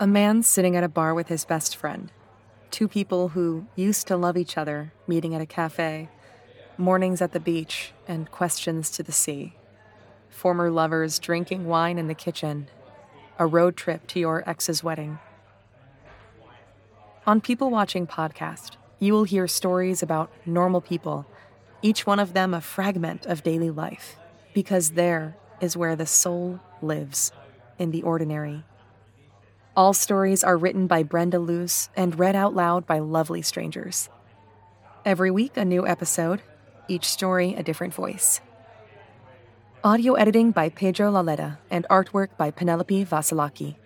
A man sitting at a bar with his best friend. Two people who used to love each other, meeting at a cafe, mornings at the beach, and questions to the sea. Former lovers drinking wine in the kitchen. A road trip to your ex's wedding. On People Watching Podcast, you will hear stories about normal people, each one of them a fragment of daily life, because there is where the soul lives, in the ordinary. All stories are written by Brenda Luce and read out loud by lovely strangers. Every week, a new episode, each story a different voice. Audio editing by Pedro Laleta and artwork by Penelope Vasilaki.